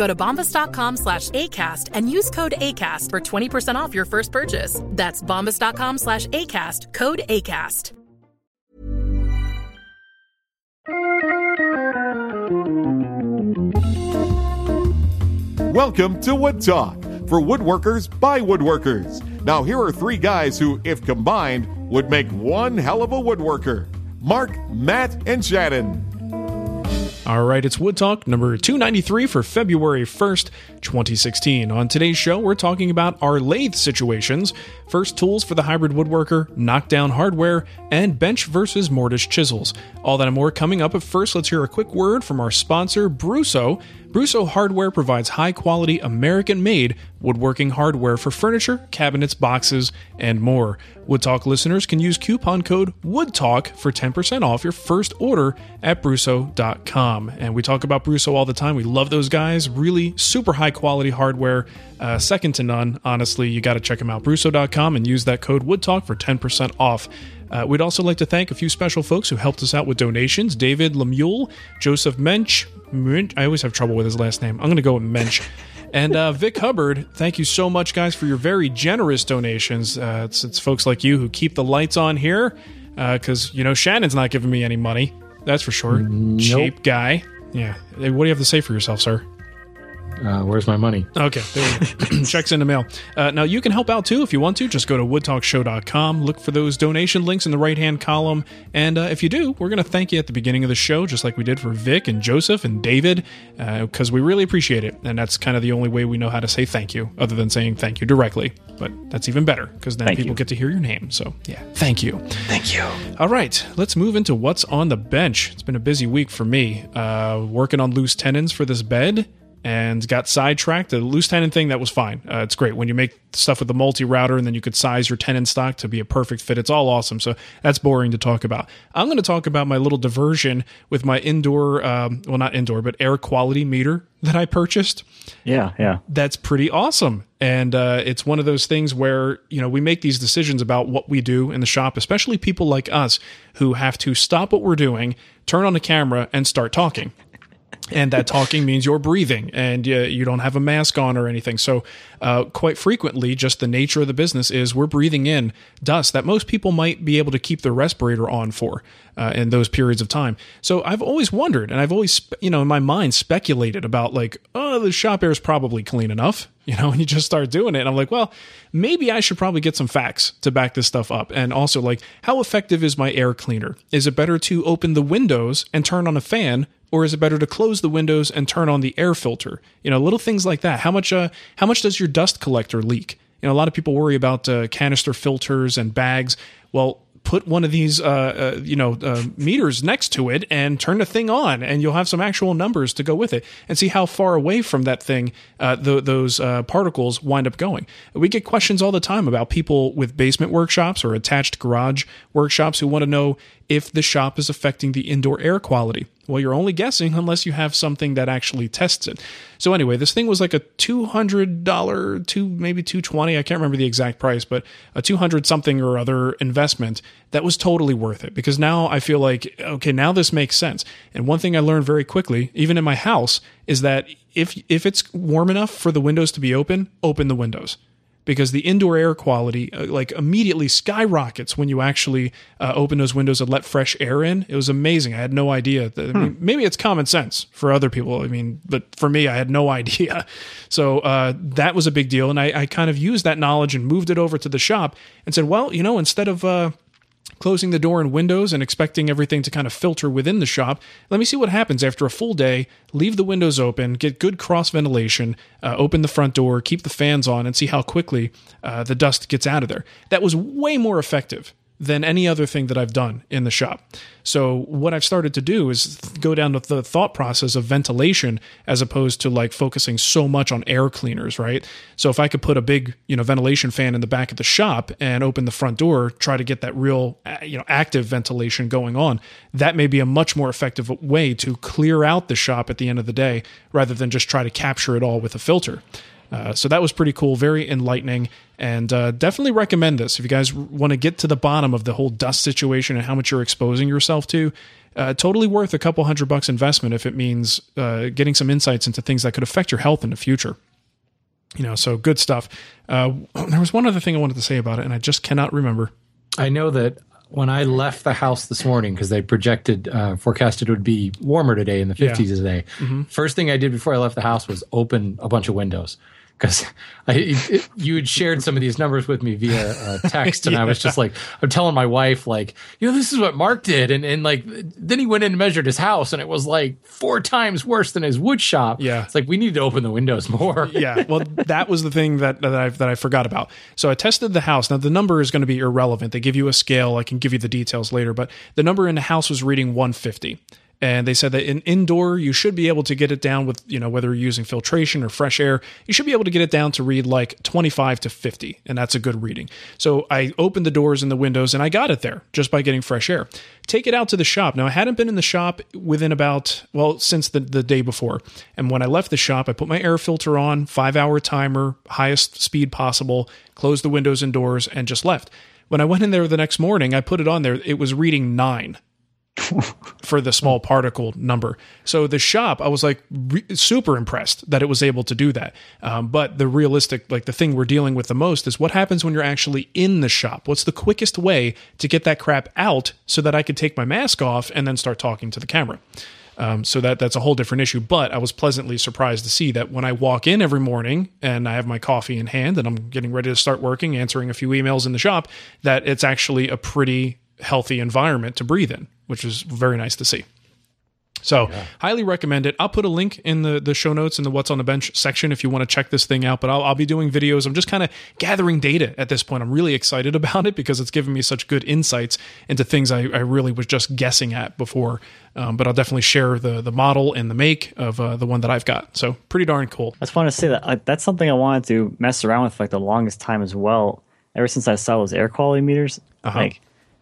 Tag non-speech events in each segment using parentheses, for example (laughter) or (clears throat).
Go to bombas.com slash ACAST and use code ACAST for 20% off your first purchase. That's bombas.com slash ACAST, code ACAST. Welcome to Wood Talk for woodworkers by woodworkers. Now, here are three guys who, if combined, would make one hell of a woodworker Mark, Matt, and Shannon. All right, it's Wood Talk number 293 for February 1st, 2016. On today's show, we're talking about our lathe situations, first tools for the hybrid woodworker, knockdown hardware, and bench versus mortise chisels. All that and more coming up, but first, let's hear a quick word from our sponsor, Brusso. Brusso Hardware provides high quality American made woodworking hardware for furniture, cabinets, boxes, and more. Wood Talk listeners can use coupon code WOODTALK for 10% off your first order at Brusso.com. And we talk about Brusso all the time. We love those guys. Really super high quality hardware, uh, second to none. Honestly, you got to check them out. Brusso.com and use that code WOODTALK for 10% off. Uh, we'd also like to thank a few special folks who helped us out with donations David Lemuel, Joseph Mensch. I always have trouble with his last name. I'm going to go with Mensch. And uh, Vic Hubbard, thank you so much, guys, for your very generous donations. Uh, it's, it's folks like you who keep the lights on here because, you know, Shannon's not giving me any money. That's for sure. Cheap guy. Yeah. What do you have to say for yourself, sir? Uh, where's my money? Okay, there you go. (clears throat) Checks in the mail. Uh, now, you can help out too if you want to. Just go to woodtalkshow.com, look for those donation links in the right hand column. And uh, if you do, we're going to thank you at the beginning of the show, just like we did for Vic and Joseph and David, because we really appreciate it. And that's kind of the only way we know how to say thank you, other than saying thank you directly. But that's even better, because then Thank people you. get to hear your name. So, yeah, thank you. Thank you. All right, let's move into what's on the bench. It's been a busy week for me. Uh, working on loose tenons for this bed and got sidetracked. The loose tenon thing, that was fine. Uh, it's great when you make stuff with the multi router and then you could size your tenon stock to be a perfect fit. It's all awesome. So that's boring to talk about. I'm going to talk about my little diversion with my indoor, um, well, not indoor, but air quality meter that I purchased Yeah, yeah. that's pretty awesome. And uh, it's one of those things where, you know, we make these decisions about what we do in the shop, especially people like us who have to stop what we're doing, turn on the camera, and start talking. And that talking means you're breathing and uh, you don't have a mask on or anything. So, uh, quite frequently, just the nature of the business is we're breathing in dust that most people might be able to keep their respirator on for uh, in those periods of time. So, I've always wondered and I've always, you know, in my mind speculated about like, oh, the shop air is probably clean enough you know, (laughs) and you just start doing it. And I'm like, well, maybe I should probably get some facts to back this stuff up. And also, like, how effective is my air cleaner? Is it better to open the windows and turn on a fan? Or is it better to close the windows and turn on the air filter? You know, little things like that. How much, uh, how much does your dust collector leak? You know, a lot of people worry about uh, canister filters and bags. Well, put one of these, uh, uh, you know, uh, meters next to it and turn the thing on, and you'll have some actual numbers to go with it, and see how far away from that thing uh, th- those uh, particles wind up going. We get questions all the time about people with basement workshops or attached garage workshops who want to know if the shop is affecting the indoor air quality. Well, you're only guessing unless you have something that actually tests it. So anyway, this thing was like a two hundred dollar, two maybe two twenty. I can't remember the exact price, but a two hundred something or other investment that was totally worth it because now I feel like okay, now this makes sense. And one thing I learned very quickly, even in my house, is that if if it's warm enough for the windows to be open, open the windows because the indoor air quality uh, like immediately skyrockets when you actually uh, open those windows and let fresh air in. It was amazing. I had no idea. That, I mean, Hmm. maybe it's common sense for other people. I mean, but for me, I had no (laughs) idea. So uh, that was a big deal, and I, I kind of used that knowledge and moved it over to the shop and said, well, you know, instead of uh, closing the door and windows and expecting everything to kind of filter within the shop. Let me see what happens after a full day. Leave the windows open, get good cross ventilation, uh, open the front door, keep the fans on, and see how quickly uh, the dust gets out of there. That was way more effective than any other thing that I've done in the shop. So what I've started to do is go down the thought process of ventilation as opposed to like focusing so much on air cleaners, right? So if I could put a big, you know, ventilation fan in the back of the shop and open the front door, try to get that real, uh, you know, active ventilation going on, that may be a much more effective way to clear out the shop at the end of the day rather than just try to capture it all with a filter. Uh, so that was pretty cool, very enlightening, and uh, definitely recommend this if you guys want to get to the bottom of the whole dust situation and how much you're exposing yourself to. Uh, totally worth a couple hundred bucks investment if it means uh, getting some insights into things that could affect your health in the future. You know, so good stuff. Uh, (clears throat) there was one other thing I wanted to say about it, and I just cannot remember. I know that when I left the house this morning, because they projected, uh, forecasted it would be warmer today in the Yeah. 50s today. First thing I did before I left the house was open a bunch of windows. Because you had shared some of these numbers with me via uh, text, and I was just (laughs) like, I'm telling my wife, like, you know, this is what Mark did, and and like, then he went in and measured his house, and it was like four times worse than his wood shop. Yeah. it's like we need to open the windows more. (laughs) yeah, well, that was the thing that that I that I forgot about. So I tested the house. Now the number is going to be irrelevant. They give you a scale. I can give you the details later, but the number in the house was reading 150. And they said that in indoor, you should be able to get it down with, you know, whether you're using filtration or fresh air, you should be able to get it down to read like 25 to 50. And that's a good reading. So I opened the doors and the windows and I got it there just by getting fresh air. Take it out to the shop. Now, I hadn't been in the shop within about, well, since the, the day before. And when I left the shop, I put my air filter on, five hour timer, highest speed possible, closed the windows and doors, and just left. When I went in there the next morning, I put it on there. It was reading nine (laughs) for the small particle number. So the shop, I was like re- super impressed that it was able to do that. Um, but the realistic, like the thing we're dealing with the most is what happens when you're actually in the shop. What's the quickest way to get that crap out so that I could take my mask off and then start talking to the camera? Um, so that that's a whole different issue. But I was pleasantly surprised to see that when I walk in every morning and I have my coffee in hand and I'm getting ready to start working, answering a few emails in the shop, that it's actually a pretty healthy environment to breathe in, which is very nice to see. So highly recommend it. I'll put a link in the, the show notes in the what's on the bench section if you want to check this thing out. But I'll, I'll be doing videos. I'm just kind of gathering data at this point. I'm really excited (laughs) about it because it's given me such good insights into things I, I really was just guessing at before. Um, but I'll definitely share the the model and the make of uh, the one that I've got. So pretty darn cool. I just want to say that like, that's something I wanted to mess around with like the longest time as well. Ever since I saw those air quality meters, Uh-huh. like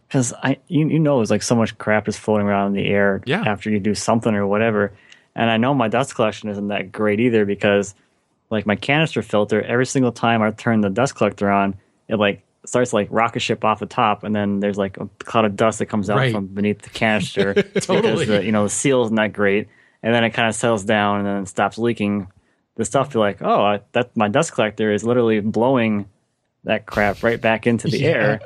because I you, you know there's like so much crap is floating around in the air Yeah. after you do something or whatever, and I know my dust collection isn't that great either because like my canister filter every single time I turn the dust collector on, it like starts like rocket ship off the top, and then there's like a cloud of dust that comes out Right. from beneath the canister Totally. (laughs) because the, you know the seal's not great, and then it kind of settles down and then stops leaking. The stuff you're like, oh, I, that my dust collector is literally blowing that crap right back into the air.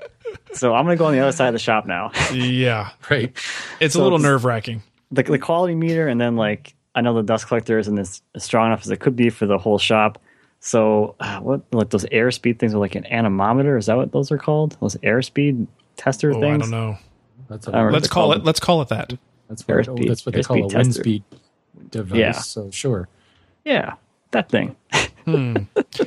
So I'm gonna go on the other side of the shop now. (laughs) Yeah, Right. it's a little nerve wracking. the, the quality meter, and then like I know the dust collector isn't as, as strong enough as it could be for the whole shop. So uh, what like those airspeed things are like an anemometer? Is that what those are called? Those airspeed tester Oh, things? I don't know. That's I don't. Let's call called- it. Let's call it that. That's what, Airspeed- that's what they call a airspeed wind speed device. Yeah. So sure. Yeah, that thing. (laughs)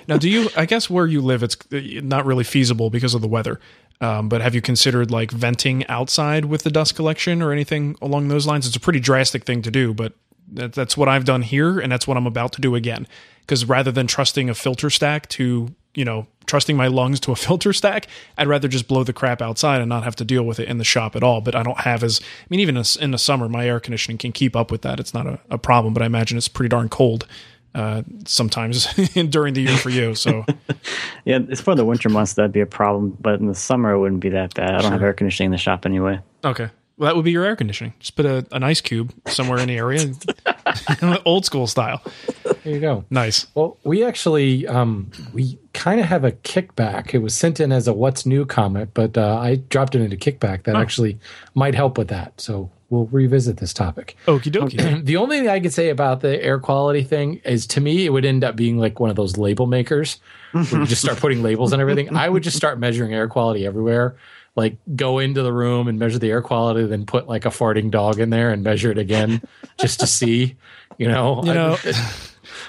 Now, do you? I guess where you live, it's uh, not really feasible because of the weather. Um, but have you considered like venting outside with the dust collection or anything along those lines? It's a pretty drastic thing to do, but that, that's what I've done here, and that's what I'm about to do again. Because rather than trusting a filter stack to you know, trusting my lungs to a (laughs) filter stack. I'd rather just blow the crap outside and not have to deal with it in the shop at all. But I don't have as, I mean, even in the summer, my air conditioning can keep up with that. It's not a, a problem, but I imagine it's pretty darn cold uh, sometimes (laughs) during the year for you. So, (laughs) yeah, it's for the winter months that'd be a problem, but in the summer it wouldn't be that bad. I don't sure. have air conditioning in the shop anyway. Okay. Well, that would be your air conditioning. Just put a, an ice cube somewhere in the area, (laughs) old school style. There you go. Nice. Well, we actually um, we kind of have a kickback. It was sent in as a "What's New" comment, but uh, I dropped it into kickback. That oh. actually might help with that. So we'll revisit this topic. Okie dokie. (clears throat) the only thing I could say about the air quality thing is, to me, it would end up being like one of those label makers where you just start putting labels on everything. I would just start measuring air quality everywhere like go into the room and measure the air quality, then put like a farting dog in there and measure it again just to see, you know. You know.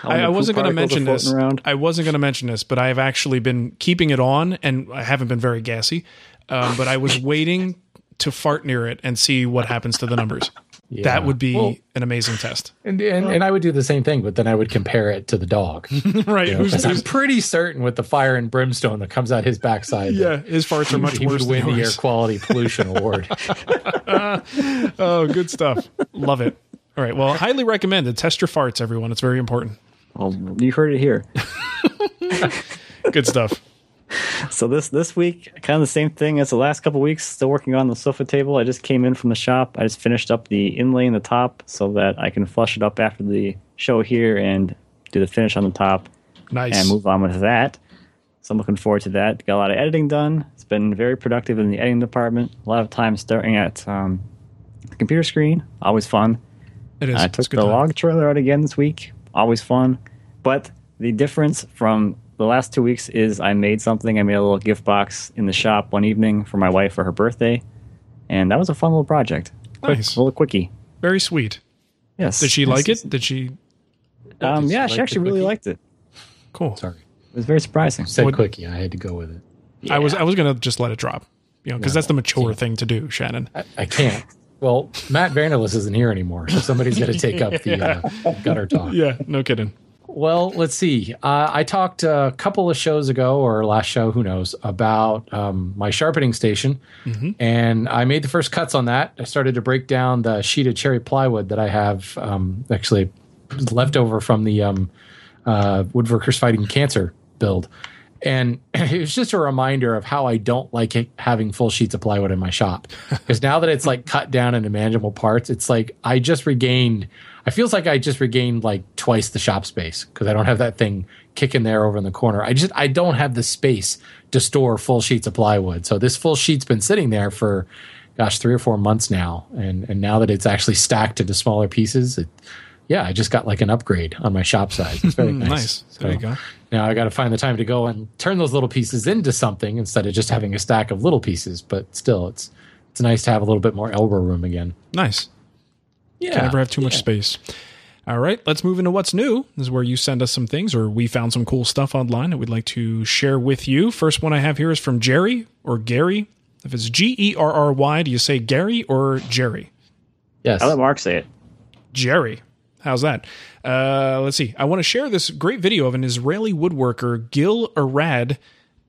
I, (laughs) I, wasn't going to mention this. Around. I wasn't going to mention this, but I have actually been keeping it on, and I haven't been very gassy. Um, but I was waiting to fart near it and see what happens to the numbers. (laughs) Yeah. That would be well, an amazing test. And, and, and I would do the same thing, but then I would compare it to the dog. (laughs) right. You know, I'm pretty certain with the fire and brimstone that comes out his backside. Yeah, his farts are much he worse. He would win the air quality pollution award. (laughs) oh, good stuff. Love it. All right. Well, highly recommended. Test your farts, everyone. It's very important. Well, you heard it here. good stuff (laughs) so this this week, kind of the same thing as the last couple weeks. Still working on the sofa table. I just came in from the shop. I just finished up the inlay in the top so that I can flush it up after the show here and do the finish on the top. Nice. And move on with that. So I'm looking forward to that. Got a lot of editing done. It's been very productive in the editing department. A lot of time staring at um, the computer screen. Always fun. It is. I took the time. log trailer out again this week. Always fun. But the difference from the last two weeks is I made something. I made a little gift box in the shop one evening for my wife for her birthday, and that was a fun little project. Nice, a little quickie. Very sweet. Yes. Did she yes. like it? Did she? Um, yeah, she actually really liked it. Cool. Sorry, it was very surprising. Said what, quickie. I had to go with it. Yeah. I was I was gonna just let it drop, you know, because no, that's the mature thing to do, Shannon. I, I can't. Well, Matt Vanderlist isn't here anymore, so somebody's got to (laughs) take up the uh, gutter talk. Yeah, no kidding. Well, let's see. Uh, I talked a couple of shows ago, or last show, who knows, about um, my sharpening station, mm-hmm. and I made the first cuts on that. I started to break down the sheet of cherry plywood that I have um, actually left over from the um, uh, Woodworkers Fighting Cancer build, and (clears throat) it was just a reminder of how I don't like it, having full sheets of plywood in my shop. (laughs) Because now that it's like cut down into manageable parts, it's like I just regained it feels like I just regained like twice the shop space because I don't have that thing kicking there over in the corner. I just I don't have the space to store full sheets of plywood. So this full sheet's been sitting there for gosh three or four months now, and and now that it's actually stacked into smaller pieces, it, yeah, I just got like an upgrade on my shop size. It's very (laughs) nice. nice. So there you go. Now I got to find the time to go and turn those little pieces into something instead of just having a stack of little pieces. But still, it's it's nice to have a little bit more elbow room again. Nice. Yeah. Can never have too much yeah. space. All right, let's move into what's new. This is where you send us some things, or we found some cool stuff online that we'd like to share with you. First one I have here is from Jerry or Gary. If it's G E R R Y, do you say Gary or Jerry? Yes. I let Mark say it. Jerry. How's that? Uh, let's see. I want to share this great video of an Israeli woodworker, Gil Arad,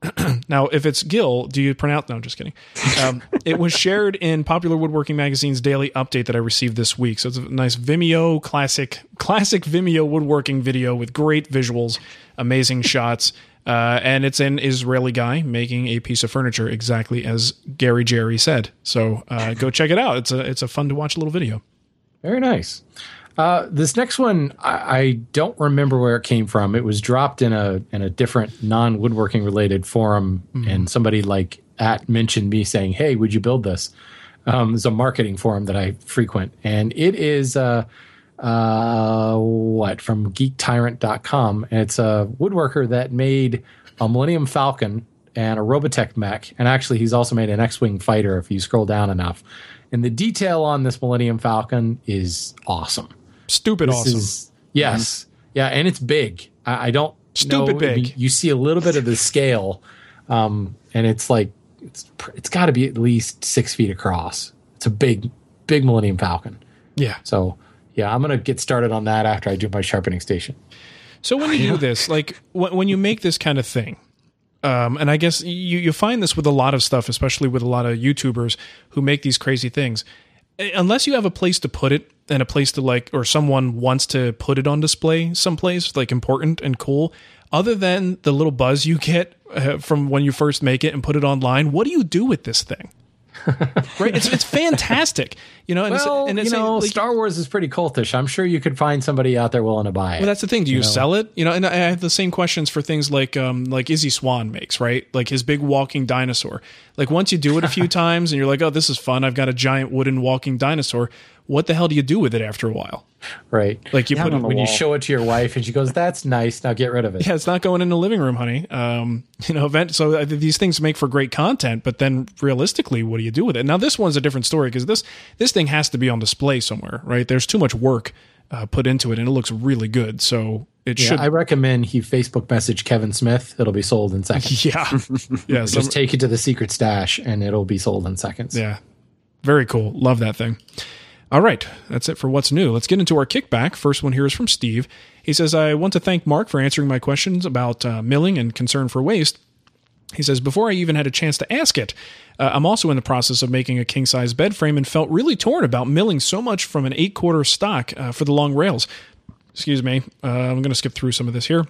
(clears throat) now, if it's Gil, do you pronounce? No, I'm just kidding. Um, it was shared in Popular Woodworking Magazine's daily update that I received this week. So it's a nice Vimeo classic, classic Vimeo woodworking video with great visuals, amazing shots, uh, and it's an Israeli guy making a piece of furniture exactly as Gary Jerry said. So uh, go check it out. It's a it's a fun to watch little video. Very nice. Uh, this next one, I, I, don't remember where it came from. It was dropped in a in a different non woodworking related forum, mm-hmm. and somebody like at mentioned me saying, "Hey, would you build this?" Um, it's a marketing forum that I frequent, and it is uh, uh, what from GeekTyrant.com. And it's a woodworker that made a Millennium Falcon and a Robotech mech, and actually, he's also made an X-wing fighter. If you scroll down enough, and the detail on this Millennium Falcon is awesome. Stupid this awesome. Is, yes. Mm-hmm. Yeah, and it's big. I, I don't Stupid know, big. You, you, see a little bit of the scale, um, and it's like it's it's got to be at least six feet across. It's a big, big Millennium Falcon. Yeah. So yeah, I'm gonna get started on that after I do my sharpening station. So when you do (laughs) this, like when you make this kind of thing, Um, and I guess you you find this with a lot of stuff, especially with a lot of YouTubers who make these crazy things. Unless you have a place to put it and a place to like, or someone wants to put it on display someplace like important and cool. Other than the little buzz you get uh, from when you first make it and put it online, what do you do with this thing? (laughs) right? It's it's fantastic, you know. And Well, it's, and you know, like, Star Wars is pretty cultish. I'm sure you could find somebody out there willing to buy it. Well, that's the thing. Do you, know? sell it? You know, and I have the same questions for things like um like Izzy Swan makes, right? Like his big walking dinosaur. Like once you do it a few (laughs) times and you're like, oh, this is fun. I've got a giant wooden walking dinosaur. What the hell do you do with it after a while? right. Like you Yeah, put it don't when you show it to your wife and she goes, "That's nice. Now get rid of it." Yeah, it's not going in the living room, honey. Um, (laughs) you know, event. So uh, these things make for great content, but then realistically, what do you do with it? Now, this one's a different story because this this thing has to be on display somewhere, right? There's too much work uh, put into it, and it looks really good. So it Yeah, should. I recommend he Facebook message Kevin Smith. It'll be sold in seconds. (laughs) yeah, (laughs) yeah. some- Just take it to the secret stash and it'll be sold in seconds. Yeah. Very cool. Love that thing. All right. That's it for what's new. Let's get into our kickback. First one here is from Steve. He says, I want to thank Mark for answering my questions about uh, milling and concern for waste. He says, before I even had a chance to ask it, uh, I'm also in the process of making a king size bed frame and felt really torn about milling so much from an eight quarter stock uh, for the long rails. Excuse me. Uh, I'm going to skip through some of this here.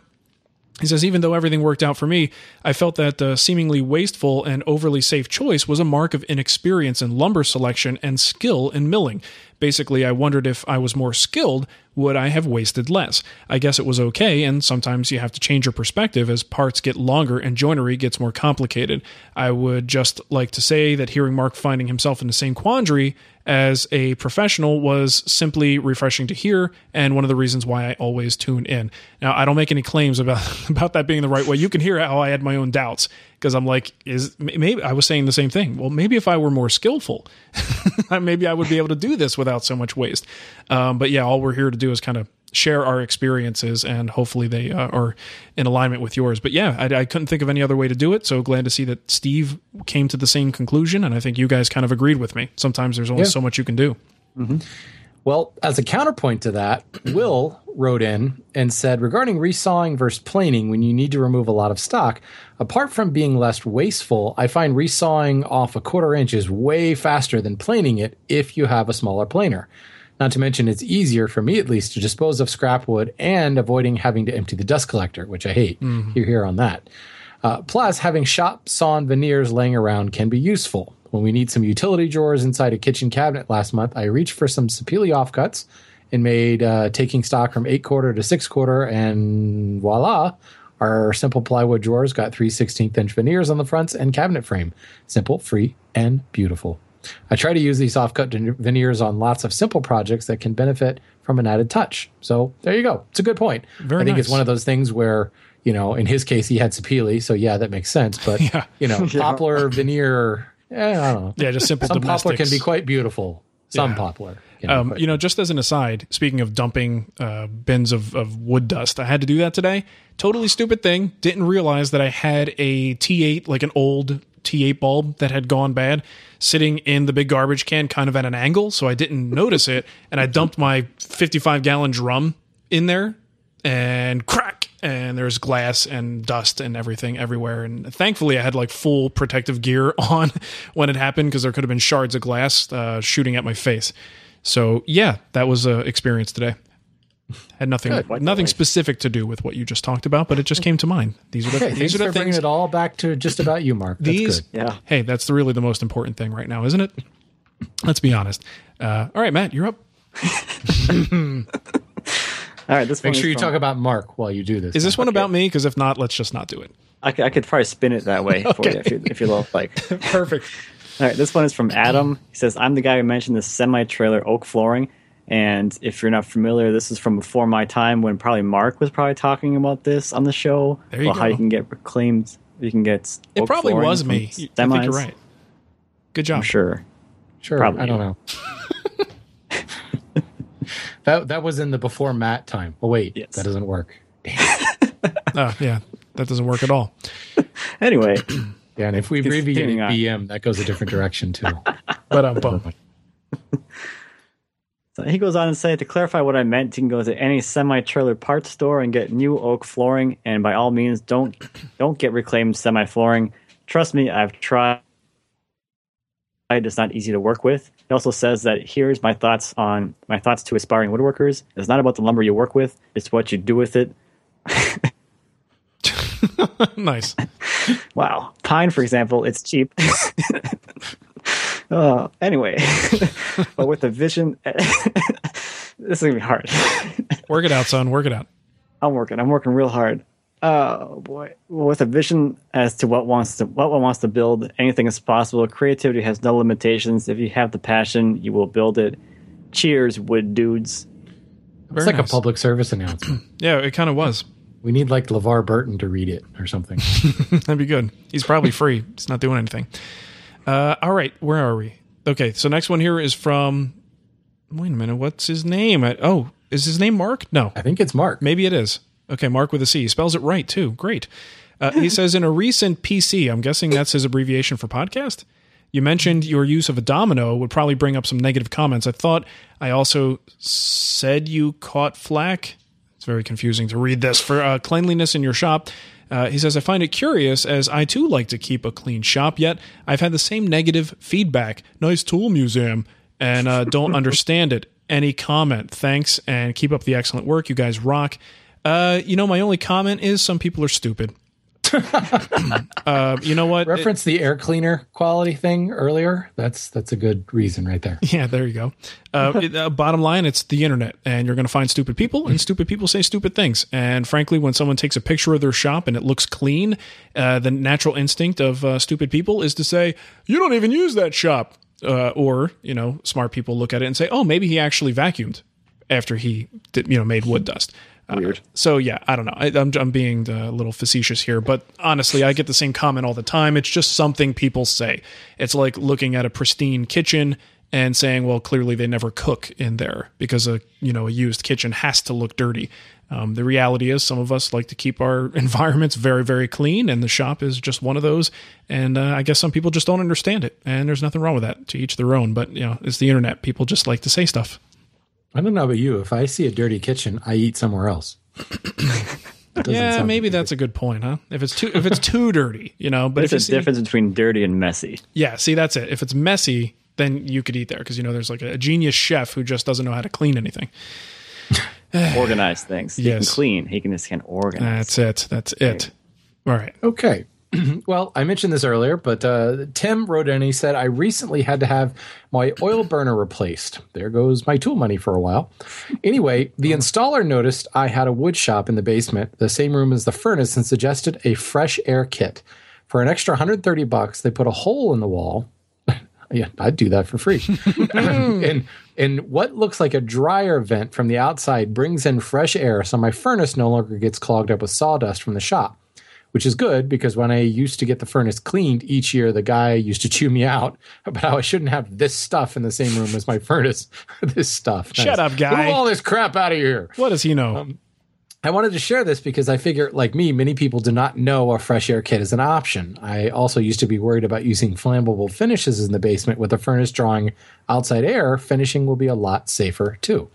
He says, even though everything worked out for me, I felt that the seemingly wasteful and overly safe choice was a mark of inexperience in lumber selection and skill in milling. Basically, I wondered if I was more skilled, would I have wasted less? I guess it was okay, and sometimes you have to change your perspective as parts get longer and joinery gets more complicated. I would just like to say that hearing Mark finding himself in the same quandary as a professional was simply refreshing to hear and one of the reasons why I always tune in. Now, I don't make any claims about (laughs) about that being the right way. You can hear how I had my own doubts because I'm like is maybe I was saying the same thing. Well, maybe if I were more skillful, (laughs) maybe I would be able to do this without so much waste. Um, but yeah, all we're here to do is kind of share our experiences and hopefully they uh, are in alignment with yours. But yeah, I, I couldn't think of any other way to do it. So glad to see that Steve came to the same conclusion. And I think you guys kind of agreed with me. Sometimes there's only Yeah. so much you can do. Well, as a counterpoint to that, (clears throat) Will wrote in and said regarding resawing versus planing when you need to remove a lot of stock, apart from being less wasteful, I find resawing off a quarter inch is way faster than planing it if you have a smaller planer. Not to mention, it's easier for me at least to dispose of scrap wood and avoiding having to empty the dust collector, which I hate. You're here on that. Uh, plus, having shop sawn veneers laying around can be useful. When we need some utility drawers inside a kitchen cabinet last month, I reached for some Sapele offcuts and made uh, taking stock from eight quarter to six quarter, and voila, our simple plywood drawers got three 16th inch veneers on the fronts and cabinet frame. Simple, free, and beautiful. I try to use these offcut ven- veneers on lots of simple projects that can benefit from an added touch. So there you go. It's a good point. Very I think it's one of those things where, you know, in his case, he had Sapele, so yeah, that makes sense. (laughs) But, Yeah. you know, (laughs) poplar veneer, eh, I don't know. Yeah, just simple Some poplar can be quite beautiful. Some Yeah. poplar. Um, you know, just as an aside, speaking of dumping uh, bins of, of wood dust, I had to do that today. Totally stupid thing. Didn't realize that I had a T8, like an old T8 bulb that had gone bad, sitting in the big garbage can, kind of at an angle. So I didn't notice it, and I dumped my 55 gallon drum in there, and crack, and there's glass and dust and everything everywhere. And thankfully, I had like full protective gear (laughs) on when it happened because there could have been shards of glass uh, shooting at my face. So yeah, that was a experience today. Had nothing nothing specific to do with what you just talked about, but it just came to mind. These are the Okay, these are the for bringing things. it all back to just (clears throat) about you, Mark. That's These, good. Yeah. hey, that's really the most important thing right now, isn't it? Let's be honest. Uh, all right, Matt, you're up. (laughs) (laughs) All right, this Make one sure is you from- talk about Mark while you do this. Is this one about me? Because if not, let's just not do it. I could, I could probably spin it that way (laughs) for you if you if you love like. Perfect. All right, this one is from Adam. He says, "I'm the guy who mentioned the semi-trailer oak flooring." And if you're not familiar, this is from before my time when probably Mark was probably talking about this on the show. There you about How you can get reclaimed, you can get. It probably was from me. I think you're right. Good job. I'm sure. Sure, Probably I don't know. (laughs) that that was in the before Matt time. Oh wait, Yes. that doesn't work. (laughs) Oh, yeah, that doesn't work at all. Anyway, Yeah, and if we abbreviated Continuing on. BM, that goes a different direction too. But um, bum. So he goes on and say to clarify what I meant, you can go to any semi-trailer parts store and get new oak flooring, and by all means, don't don't get reclaimed semi-flooring. Trust me, I've tried. It's not easy to work with. He also says that here's my thoughts on my thoughts to aspiring woodworkers. It's not about the lumber you work with; it's what you do with it. (laughs) nice. (laughs) Wow, pine, for example, it's cheap. (laughs) uh, anyway, (laughs) but with a vision, (laughs) this is gonna be hard. (laughs) Work it out, son. Work it out. I'm working. I'm working real hard. Oh boy, with a vision as to what wants to what one wants to build, anything is possible. Creativity has no limitations. If you have the passion, you will build it. Cheers, wood dudes. Very It's like nice. a public service announcement. (clears throat) Yeah, it kind of was. we need like LeVar Burton to read it or something. That'd be good. He's probably free. He's not doing anything. Uh, all right, where are we? Okay, so next one here is from. Wait a minute. What's his name? I- Oh, is his name Mark? No, I think it's Mark. maybe it is. Okay, Mark with a C. He spells it right too. Great. Uh, he (laughs) says in a recent PC, I'm guessing that's his abbreviation for podcast. You mentioned your use of a domino would probably bring up some negative comments. I thought I also said you caught flack. It's very confusing to read this for uh, cleanliness in your shop. Uh, he says, I find it curious as I too like to keep a clean shop, yet I've had the same negative feedback. Nice tool museum, and uh, don't (laughs) understand it. Any comment? Thanks, and keep up the excellent work. You guys rock. Uh, you know, my only comment is some people are stupid. Uh, (laughs) you know what? Reference the air cleaner quality thing earlier. That's that's a good reason right there. Yeah, there you go. Uh, it- uh, bottom line, it's the internet, and you're going to find stupid people, and stupid people say stupid things. And frankly, when someone takes a picture of their shop and it looks clean, uh, the natural instinct of uh, stupid people is to say, "You don't even use that shop," uh, or you know, smart people look at it and say, "Oh, maybe he actually vacuumed after he did, you know made wood dust." Weird. so yeah, I don't know. I, I'm I'm being uh, a little facetious here, but honestly, I get the same comment all the time. It's just something people say. It's like looking at a pristine kitchen and saying, "Well, clearly they never cook in there because a you know a used kitchen has to look dirty." Um, the reality is, some of us like to keep our (laughs) environments very, very clean, and the shop is just one of those. And uh, I guess some people just don't understand it, and there's nothing wrong with that. To each their own. But you know, it's the internet. People just like to say stuff. I don't know about you. If I see a dirty kitchen, I eat somewhere else. Yeah, maybe good. that's a good point, huh? If it's too if it's too dirty, you know. But There's a see, difference between dirty and messy. yeah, see, that's it. If it's messy, then you could eat there because you know there's like a, genius chef who just doesn't know how to clean anything. (sighs) Organize things. He Yes. can clean. He can just can't organize. That's it. That's it. All right. Okay. (clears throat) well, I mentioned this earlier, but uh, Tim wrote in and he said, I recently had to have my oil burner replaced. There goes my tool money for a while. Anyway, the installer noticed I had a wood shop in the basement, the same room as the furnace, and suggested a fresh air kit. For an extra 130 bucks, they put a hole in the wall. (laughs) yeah, I'd do that for free. (laughs) (clears throat) and and what looks like a dryer vent from the outside brings in fresh air, so my furnace no longer gets clogged up with sawdust from the shop which is good because when I used to get the furnace cleaned each year, the guy used to (laughs) chew me out about how I shouldn't have this stuff in the same room as my (laughs) furnace. (laughs) this stuff. Shut up, guy. Move all this crap out of here. What does he know? Um, I wanted to share this because I figure, like me, many people do not know a fresh air kit is an option. I also used to be worried about using flammable finishes in the basement with the furnace drawing outside air. Finishing will be a lot safer too.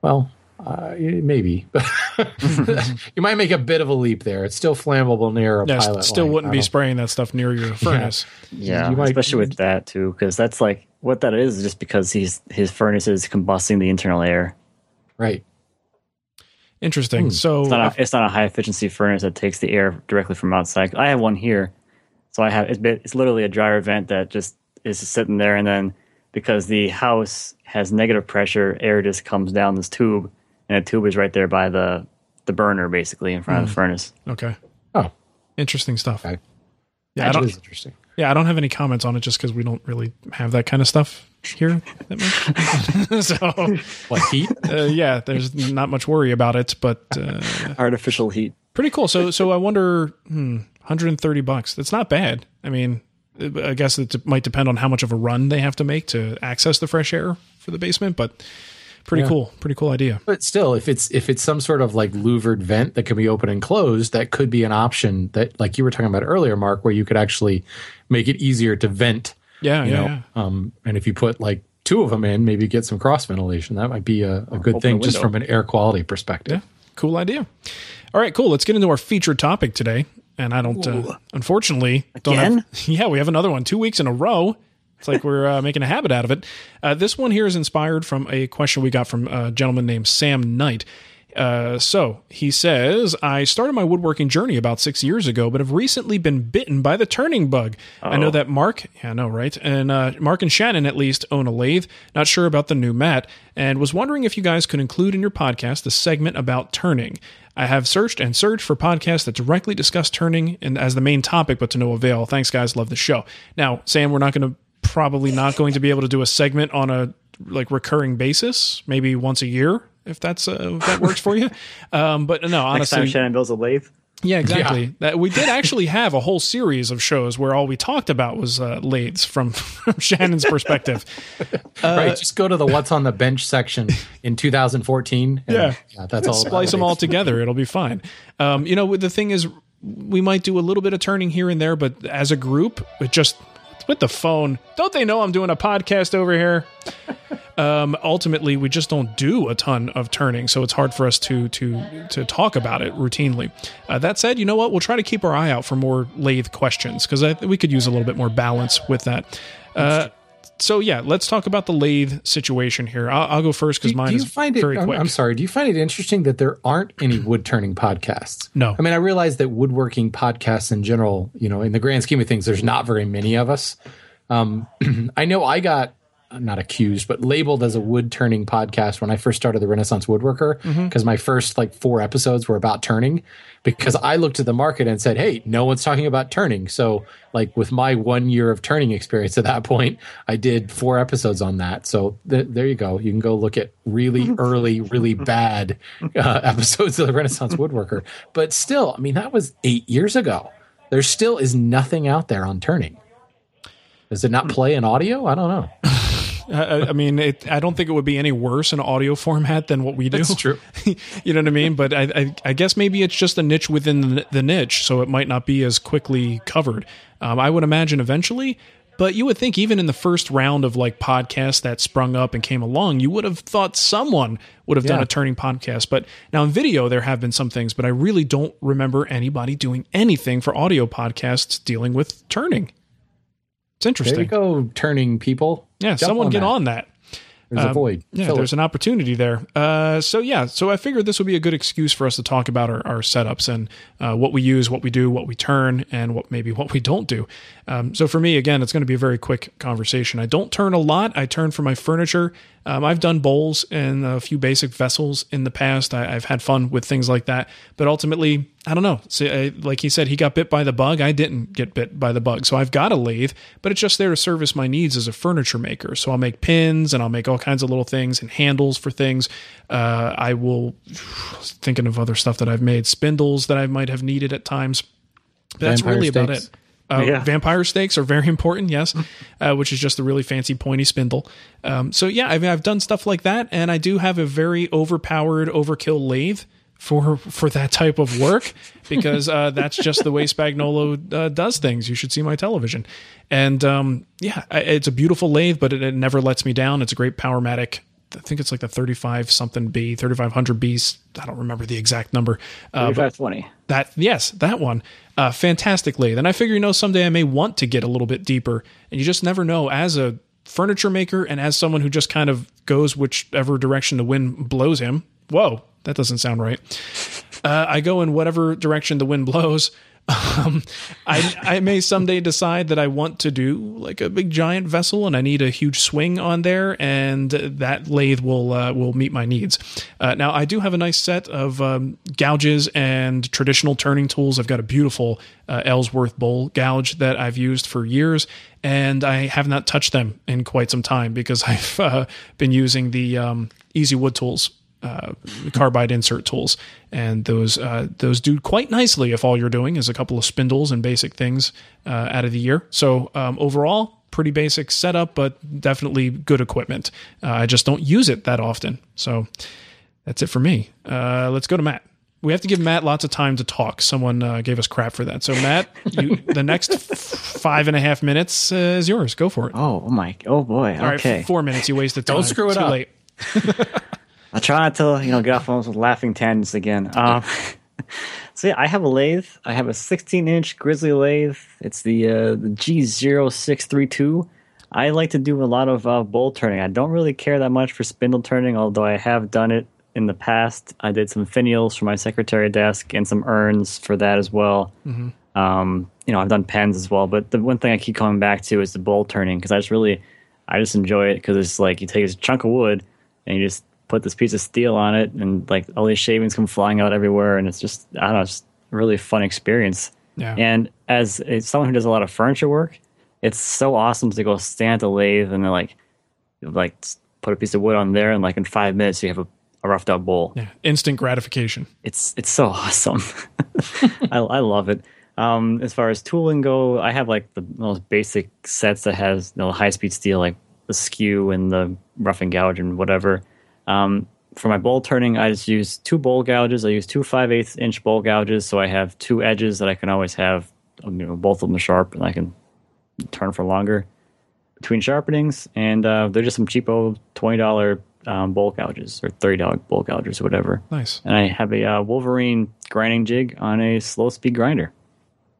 Well, uh, maybe. But (laughs) you might make a bit of a leap there. It's still flammable near a yeah, pilot. still line. wouldn't I be don't- spraying that stuff near your (laughs) furnace. Yeah, You might- especially with that too, because that's like what that is. Just because he's his furnace is combusting the internal air. Right. Interesting. So It's not, a, it's not a high efficiency furnace that takes the air directly from outside. I have one here, so I have it's, bit- it's literally a dryer vent that just is just sitting there, and then because the house has negative pressure, air just comes down this tube, and the tube is right there by the the burner, basically in front of the furnace. okay, Oh, interesting stuff. Okay. Yeah, I that don't. is interesting. Yeah, I don't have any comments on it just because we don't really have that kind of stuff here that much. (laughs) so What heat? uh, yeah, there's not much worry about it, but uh, (laughs) Artificial heat. pretty cool. So so I wonder, hmm, 130 bucks. That's not bad. I mean, I guess it might depend on how much of a run they have to make to access the fresh air for the basement, but pretty Yeah. cool. Pretty cool idea. But still, if it's if it's some sort of like louvered vent that can be open and closed, that could be an option that, like you were talking about earlier, Mark, where you could actually make it easier to vent. Yeah, You yeah, know, yeah. um, and if you put like two of them in, maybe get some cross ventilation. That might be a, a good open thing just from an air quality perspective. Yeah, cool idea. All right, cool. Let's get into our featured topic today. And I don't, uh, unfortunately, don't have. Again? (laughs) Yeah, we have another one. Two weeks in a row. It's like we're uh, making a habit out of it. Uh, this one here is inspired from a question we got from a gentleman named Sam Knight. Uh, so he says, I started my woodworking journey about six years ago, but have recently been bitten by the turning bug. I know that Mark, yeah, I know, right? And uh, Mark and Shannon at least own a lathe. Not sure about the new Matt, and was wondering if you guys could include in your podcast a segment about turning. I have searched and searched for podcasts that directly discuss turning and as the main topic, but to no avail. Thanks, guys. Love the show. Now, Sam, we're not going to probably not going to be able to do a segment on a like recurring basis, maybe once a year, if that's uh, if that works for you. (laughs) Um, but no, Next honestly, time Shannon builds a lathe. yeah, exactly. That we did actually have a whole series of shows where all we talked about was uh, lathes from, (laughs) from Shannon's perspective. (laughs) right. Just go to the what's on the bench section in 2014. and, Yeah. that's all. Splice them all together; it'll be fine. Um, you know, the thing is, we might do a little bit of turning here and there, but as a group, it just with the phone. Don't they know I'm doing a podcast over here? (laughs) um, ultimately, we just don't do a ton of turning, so it's hard for us to to to talk about it routinely. Uh, that said, you know what? We'll try to keep our eye out for more lathe questions because we could use a little bit more balance with that. Uh, so yeah, let's talk about the lathe situation here. I'll, I'll go first because mine do you is find it? very I'm, quick. I'm sorry. Do you find it interesting that there aren't any wood turning podcasts? (clears throat) No. I mean, I realize that woodworking podcasts in general, you know, in the grand scheme of things, there's not very many of us. Um, (clears throat) I know I got not accused, but labeled as a wood turning podcast when I first started the Renaissance Woodworker because my first like four episodes were about turning because I looked at the market and said, Hey, no one's talking about turning. So like with my one year of turning experience at that point, I did four episodes on that. So th- there you go. You can go look at really (laughs) early, really bad uh, (laughs) episodes of the Renaissance Woodworker. But still, I mean, that was eight years ago. There still is nothing out there on turning. Does it not play in audio? I don't know. (laughs) I, I mean, it, I don't think it would be any worse in audio format than what we do. That's true. (laughs) you know what I mean? But I, I, I guess maybe it's just a niche within the, the niche, so it might not be as quickly covered. Um, I would imagine eventually, but you would think even in the first round of like podcasts that sprung up and came along, you would have thought someone would have done a turning podcast. But now in video, there have been some things, but I really don't remember anybody doing anything for audio podcasts dealing with turning. It's There interesting. you go, turning people. Yeah, Jump someone get that. on that. There's a Um, void. Yeah, Fill there's it. an opportunity there. Uh, so yeah, so I figured this would be a good excuse for us to talk about our, our setups and uh, what we use, what we do, what we turn, and what maybe what we don't do. Um, so for me, again, it's going to be a very quick conversation. I don't turn a lot. I turn for my furniture. Um, I've done bowls and a few basic vessels in the past. I, I've had fun with things like that, but ultimately, I don't know. Like he said, he got bit by the bug. I didn't get bit by the bug, so I've got a lathe, but it's just there to service my needs as a furniture maker. So I'll make pins and I'll make all kinds of little things and handles for things. Uh, I will (sighs) thinking of other stuff that I've made, spindles that I might have needed at times. But that's really about it. Uh, Yeah. Vampire stakes are very important, yes, (laughs) uh, which is just a really fancy pointy spindle. Um, so yeah, I mean, I've done stuff like that, and I do have a very overpowered overkill lathe for for that type of work (laughs) because uh, that's just the way Spagnuolo uh, does things. You should see my television, and um, yeah, it's a beautiful lathe, but it, it never lets me down. It's a great Powermatic. I think it's like the 35 something B, 3500 Bs. I don't remember the exact number. Uh, 3520. that yes, that one, uh, fantastic lathe. And I figure, you know, someday I may want to get a little bit deeper, and you just never know. As a furniture maker and as someone who just kind of goes whichever direction the wind blows him. Whoa, that doesn't sound right. Uh, I go in whatever direction the wind blows. Um, I I may someday decide that I want to do like a big giant vessel, and I need a huge swing on there, and that lathe will uh, will meet my needs. Uh, now I do have a nice set of um, gouges and traditional turning tools. I've got a beautiful uh, Ellsworth bowl gouge that I've used for years, and I have not touched them in quite some time because (laughs) I've uh, been using the um, Easy Wood tools uh, carbide insert tools, and those uh, those do quite nicely if all you're doing is a couple of spindles and basic things uh, out of the year. So um, overall, pretty basic setup, but definitely good equipment. Uh, I just don't use it that often. So that's it for me. Uh, let's go to Matt. we have to give Matt lots of time to talk. Someone uh, gave us crap for that. So Matt, you, the next f- five and a half minutes uh, is yours. Go for it. Oh, oh my, oh boy. All right, okay. f- four minutes. You wasted time. Don't screw it Too up. Late. (laughs) I'll try not to, you know, get off on those laughing tangents again. Um, (laughs) so yeah, I have a lathe. I have a 16 inch Grizzly lathe. It's the uh, the G0632. I like to do a lot of uh, bowl turning. I don't really care that much for spindle turning, although I have done it in the past. I did some finials for my secretary desk and some urns for that as well. Um, you know, I've done pens as well, but the one thing I keep coming back to is the bowl turning because I just really, I just enjoy it because it's like you take this chunk of wood and you just put this piece of steel on it, and like all these shavings come flying out everywhere, and it's just I don't know, it's a really fun experience. Yeah. And as someone who does a lot of furniture work, it's so awesome to go stand at the lathe and then like like put a piece of wood on there, and like in five minutes you have a, a roughed out bowl Yeah. Instant gratification. it's it's so (laughs) awesome. I, I love it. Um, as far as tooling go, I have like the most basic sets that has you know, high speed steel, like the skew and the roughing gouge and whatever. Um, for my bowl turning, I just use two bowl gouges. I use two 5 8 inch bowl gouges, so I have two edges that I can always have, you know, both of them sharp, and I can turn for longer between sharpenings. And uh, they're just some cheapo twenty dollar um, bowl gouges or thirty dollar bowl gouges or whatever Nice. and I have a uh, Wolverine grinding jig on a slow speed grinder.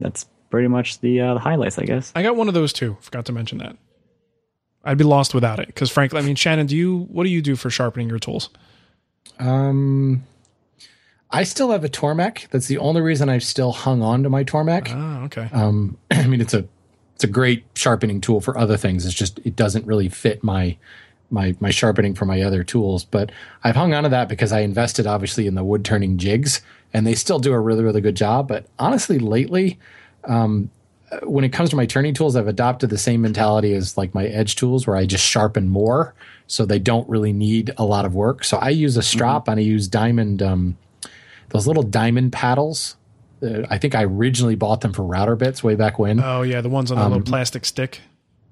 That's pretty much the, uh, the highlights, I guess. I got one of those too. Forgot to mention that. I'd be lost without it because, frankly, I mean, Shannon, do you what do you do for sharpening your tools? Um, I still have a Tormek. That's the only reason I've still hung on to my Tormek. Ah, okay. Um, (clears throat) I mean, it's a it's a great sharpening tool for other things. It's just it doesn't really fit my my my sharpening for my other tools. But I've hung on to that because I invested obviously in the wood turning jigs, and they still do a really really good job. But honestly, lately, um, when it comes to my turning tools, I've adopted the same mentality as like my edge tools, where I just sharpen more, so they don't really need a lot of work. So I use a strop and I use diamond, um, those little diamond paddles. Uh, I think I originally bought them for router bits way back when. oh yeah, the ones on the Um, little plastic stick.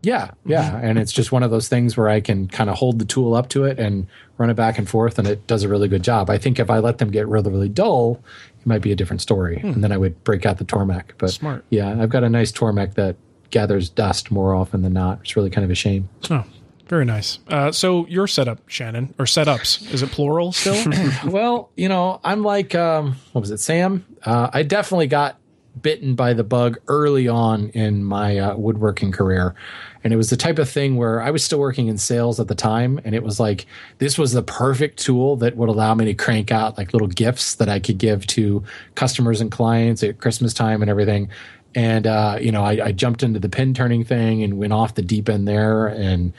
Yeah, yeah, and it's just one of those things where I can kind of hold the tool up to it and run it back and forth, and it does a really good job. I think if I let them get really, really dull, it might be a different story, and then I would break out the Tormek. But Smart. yeah, I've got a nice Tormek that gathers dust more often than not. It's really kind of a shame. Oh, very nice. Uh, so your setup, Shannon, or setups? Is it plural still? (laughs) well, you know, I'm like, um, what was it, Sam? Uh, I definitely got bitten by the bug early on in my uh, woodworking career. And it was the type of thing where I was still working in sales at the time. And it was like, this was the perfect tool that would allow me to crank out like little gifts that I could give to customers and clients at Christmas time and everything. And, uh, you know, I, I jumped into the pin turning thing and went off the deep end there and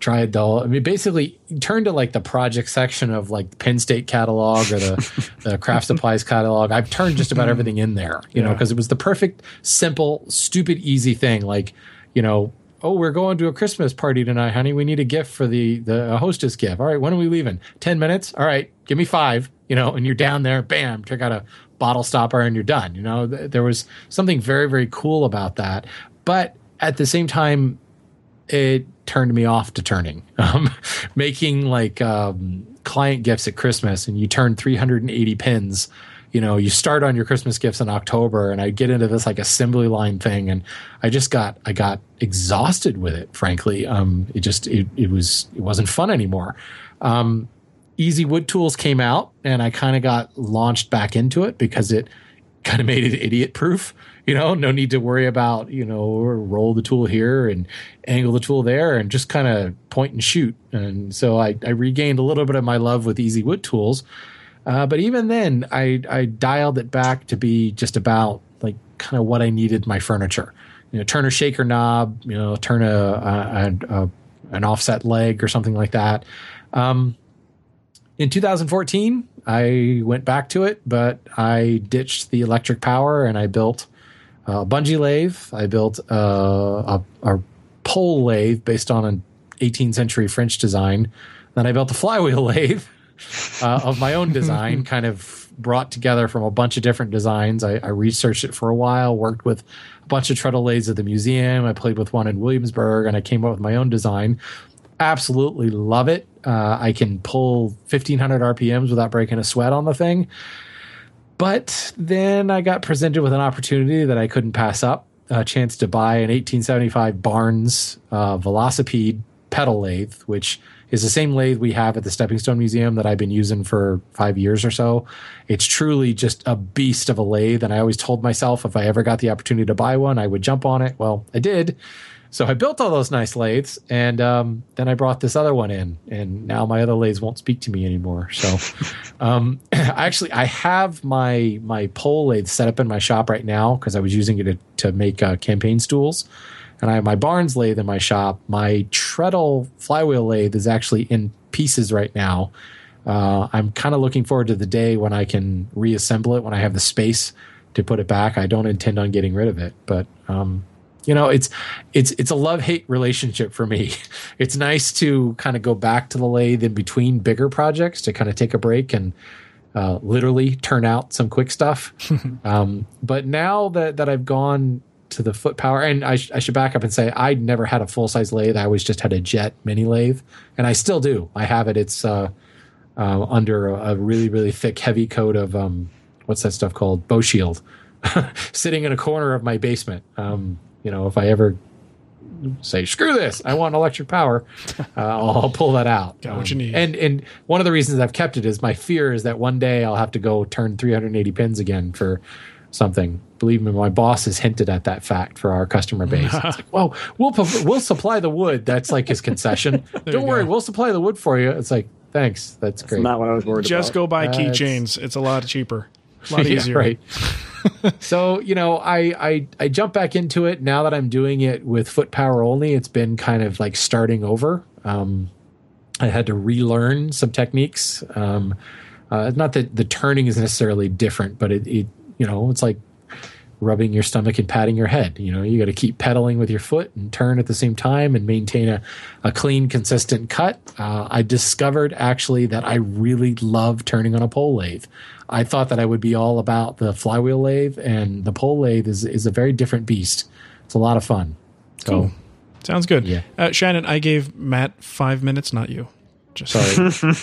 tried the I mean basically turn to like the project section of like the Penn State catalog or the, (laughs) the craft supplies catalog. I've turned just about mm. everything in there, you know, because it was the perfect, simple, stupid, easy thing. Like, you know, oh, we're going to a Christmas party tonight, honey. We need a gift for the the hostess gift. All right, when are we leaving? Ten minutes. All right, give me five. You know, and you're down there. Bam, check out a bottle stopper, and you're done. You know, th- there was something very very cool about that, but at the same time, it turned me off to turning. Um, (laughs) making like um, client gifts at Christmas, and you turn 380 pins. You know, you start on your Christmas gifts in October, and I get into this like assembly line thing, and I just got I got exhausted with it. Frankly, um, it just it, it was it wasn't fun anymore. Um, Easy Wood Tools came out, and I kind of got launched back into it because it kind of made it idiot proof. You know, no need to worry about, you know, roll the tool here and angle the tool there and just kind of point and shoot. And so I, I regained a little bit of my love with easy wood tools. Uh, but even then, I, I dialed it back to be just about like kind of what I needed my furniture. You know, turn a shaker knob, you know, turn a, a, a an offset leg or something like that. Um, in 2014, I went back to it, but I ditched the electric power and I built a bungee lathe. I built a, a, a pole lathe based on an 18th century French design. Then I built a flywheel (laughs) lathe uh, of my own design, (laughs) kind of brought together from a bunch of different designs. I, I researched it for a while, worked with a bunch of treadle lathes at the museum. I played with one in Williamsburg, and I came up with my own design. Absolutely love it. Uh, I can pull 1500 RPMs without breaking a sweat on the thing. But then I got presented with an opportunity that I couldn't pass up a chance to buy an 1875 Barnes uh, Velocipede pedal lathe, which is the same lathe we have at the Stepping Stone Museum that I've been using for five years or so. It's truly just a beast of a lathe. And I always told myself if I ever got the opportunity to buy one, I would jump on it. Well, I did. So I built all those nice lathes, and um, then I brought this other one in, and now my other lathes won't speak to me anymore. So, (laughs) um, (clears throat) actually, I have my my pole lathe set up in my shop right now because I was using it to, to make uh, campaign stools, and I have my Barnes lathe in my shop. My treadle flywheel lathe is actually in pieces right now. Uh, I'm kind of looking forward to the day when I can reassemble it when I have the space to put it back. I don't intend on getting rid of it, but um, you know it's it's it's a love hate relationship for me. (laughs) It's nice to kind of go back to the lathe in between bigger projects to kind of take a break and uh, literally turn out some quick stuff. (laughs) Um, but now that that i've gone to the foot power and I, sh- I should back up and say i never had a full size lathe. I always just had a jet mini lathe and i still do. I have it. It's uh, uh, under a, a really really thick heavy coat of um, what's that stuff called? Boeshield. (laughs) Sitting in a corner of my basement. Um, you know, if I ever say screw this, I want electric power, (laughs) uh, I'll, I'll, pull that out. Got what you need. And and one of the reasons I've kept it is my fear is that one day I'll have to go turn 380 pins again for something. Believe me, my boss has hinted at that fact for our customer (laughs) base. it's like, well, we'll we'll supply the wood. That's like his concession. (laughs) Don't worry, go. we'll supply the wood for you. It's like, thanks, that's, that's great. Not what I was worried Just about. go buy keychains. It's a lot cheaper, a lot easier. yeah, right. (laughs) so you know I, I i jump back into it. Now that i'm doing it with foot power only it's been kind of like starting over. Um, i had to relearn some techniques. Um, uh, not that the turning is necessarily different but it, it you know it's like rubbing your stomach and patting your head you know you got to keep pedaling with your foot and turn at the same time and maintain a, a clean consistent cut uh, i discovered actually that i really love turning on a pole lathe I thought that I would be all about the flywheel lathe, and the pole lathe is is a very different beast. It's a lot of fun. So, cool. Sounds good. Yeah. Uh, Shannon, I gave Matt five minutes, not you. Just sorry.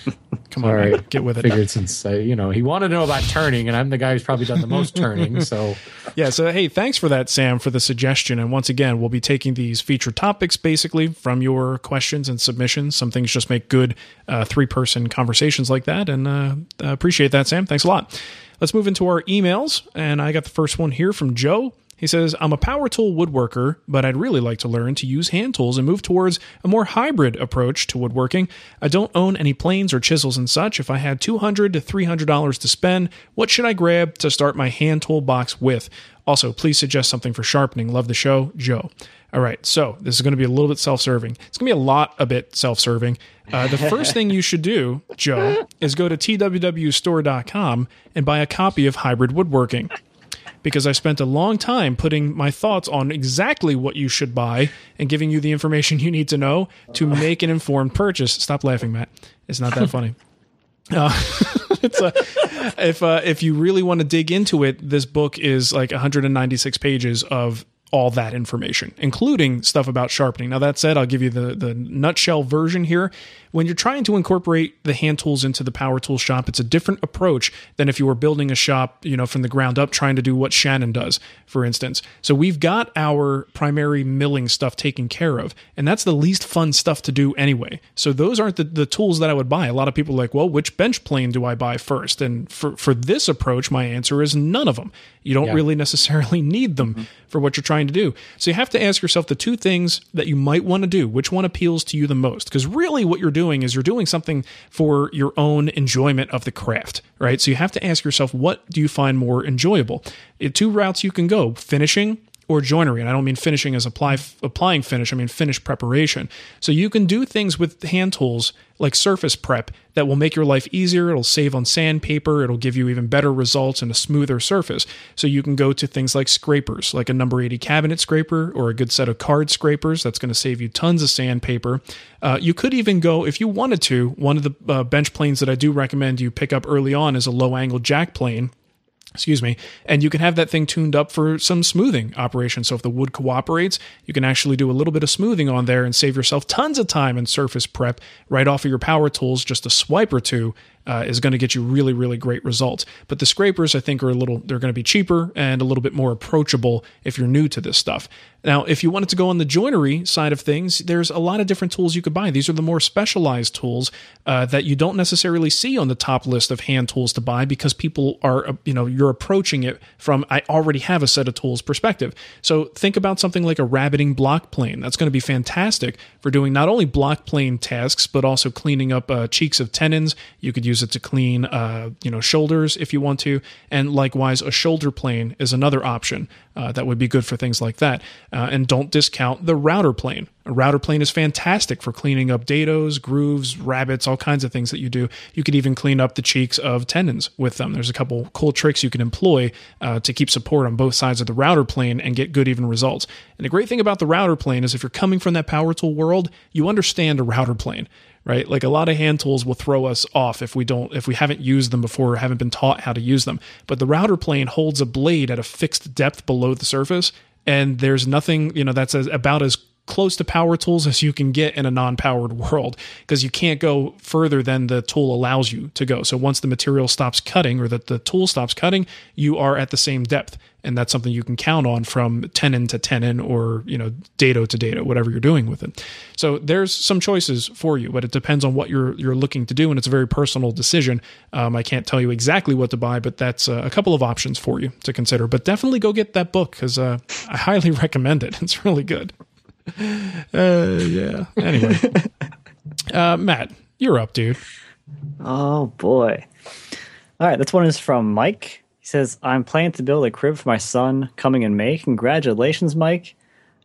(laughs) Come on, right. get with it. Figured since uh, you know he wanted to know about turning, and I'm the guy who's probably done the most turning. (laughs) So yeah. So hey, thanks for that, Sam, for the suggestion. And once again, we'll be taking these feature topics basically from your questions and submissions. Some things just make good uh, three person conversations like that, and uh, appreciate that, Sam. Thanks a lot. Let's move into our emails, and I got the first one here from Joe. He says, I'm a power tool woodworker, but I'd really like to learn to use hand tools and move towards a more hybrid approach to woodworking. I don't own any planes or chisels and such. If I had $200 to $300 to spend, what should I grab to start my hand tool box with? Also, please suggest something for sharpening. Love the show, Joe. All right, so this is going to be a little bit self serving. It's going to be a lot a bit self serving. Uh, the first thing you should do, Joe, is go to twwstore.com and buy a copy of Hybrid Woodworking because I spent a long time putting my thoughts on exactly what you should buy and giving you the information you need to know to make an informed purchase. Stop laughing, Matt. It's not that (laughs) funny. Uh, (laughs) it's a, if uh, if you really want to dig into it, this book is like 196 pages of all that information, including stuff about sharpening. Now, that said, I'll give you the, the nutshell version here. When you're trying to incorporate the hand tools into the power tool shop, it's a different approach than if you were building a shop, you know, from the ground up, trying to do what Shannon does, for instance. So we've got our primary milling stuff taken care of, and that's the least fun stuff to do anyway. So those aren't the, the tools that I would buy. A lot of people are like, well, which bench plane do I buy first? And for, for this approach, my answer is none of them. You don't yeah. really necessarily (laughs) need them mm-hmm. for what you're trying to do. So you have to ask yourself the two things that you might want to do. Which one appeals to you the most? Because really, what you're doing is you're doing something for your own enjoyment of the craft, right? So you have to ask yourself, what do you find more enjoyable? Two routes you can go finishing or joinery. And I don't mean finishing as apply, applying finish, I mean finish preparation. So you can do things with hand tools like surface prep that will make your life easier. It'll save on sandpaper. It'll give you even better results and a smoother surface. So you can go to things like scrapers, like a number 80 cabinet scraper or a good set of card scrapers. That's going to save you tons of sandpaper. Uh, you could even go, if you wanted to, one of the uh, bench planes that I do recommend you pick up early on is a low angle jack plane excuse me. And you can have that thing tuned up for some smoothing operation. So if the wood cooperates you can actually do a little bit of smoothing on there and save yourself tons of time and surface prep right off of your power tools just a swipe or two uh, is going to get you really, really great results. But the scrapers, I think, are a little, they're going to be cheaper and a little bit more approachable if you're new to this stuff. Now, if you wanted to go on the joinery side of things, there's a lot of different tools you could buy. These are the more specialized tools uh, that you don't necessarily see on the top list of hand tools to buy because people are, uh, you know, you're approaching it from I already have a set of tools perspective. So think about something like a rabbeting block plane. That's going to be fantastic for doing not only block plane tasks but also cleaning up uh, cheeks of tenons. You could use it to clean, uh, you know, shoulders if you want to, and likewise, a shoulder plane is another option uh, that would be good for things like that. Uh, and don't discount the router plane. A router plane is fantastic for cleaning up dados, grooves, rabbets, all kinds of things that you do. You could even clean up the cheeks of tenons with them. There's a couple cool tricks you can employ uh, to keep support on both sides of the router plane and get good even results. And the great thing about the router plane is if you're coming from that power tool world, you understand a router plane right? Like a lot of hand tools will throw us off if we don't if we haven't used them before or haven't been taught how to use them. But the router plane holds a blade at a fixed depth below the surface and there's nothing, you know, that's about as close to power tools as you can get in a non-powered world because you can't go further than the tool allows you to go. So once the material stops cutting or that the tool stops cutting, you are at the same depth. And that's something you can count on from tenon to tenon or, you know, dado to dado, whatever you're doing with it. So there's some choices for you, but it depends on what you're you're looking to do, and it's a very personal decision. Um, I can't tell you exactly what to buy, but that's uh, a couple of options for you to consider. But definitely go get that book because uh, I highly (laughs) recommend it. It's really good. (laughs) Uh, yeah. Anyway, (laughs) uh, Matt, you're up, dude. Oh boy. All right, this one is from Mike. He says, "I'm planning to build a crib for my son coming in May. Congratulations, Mike."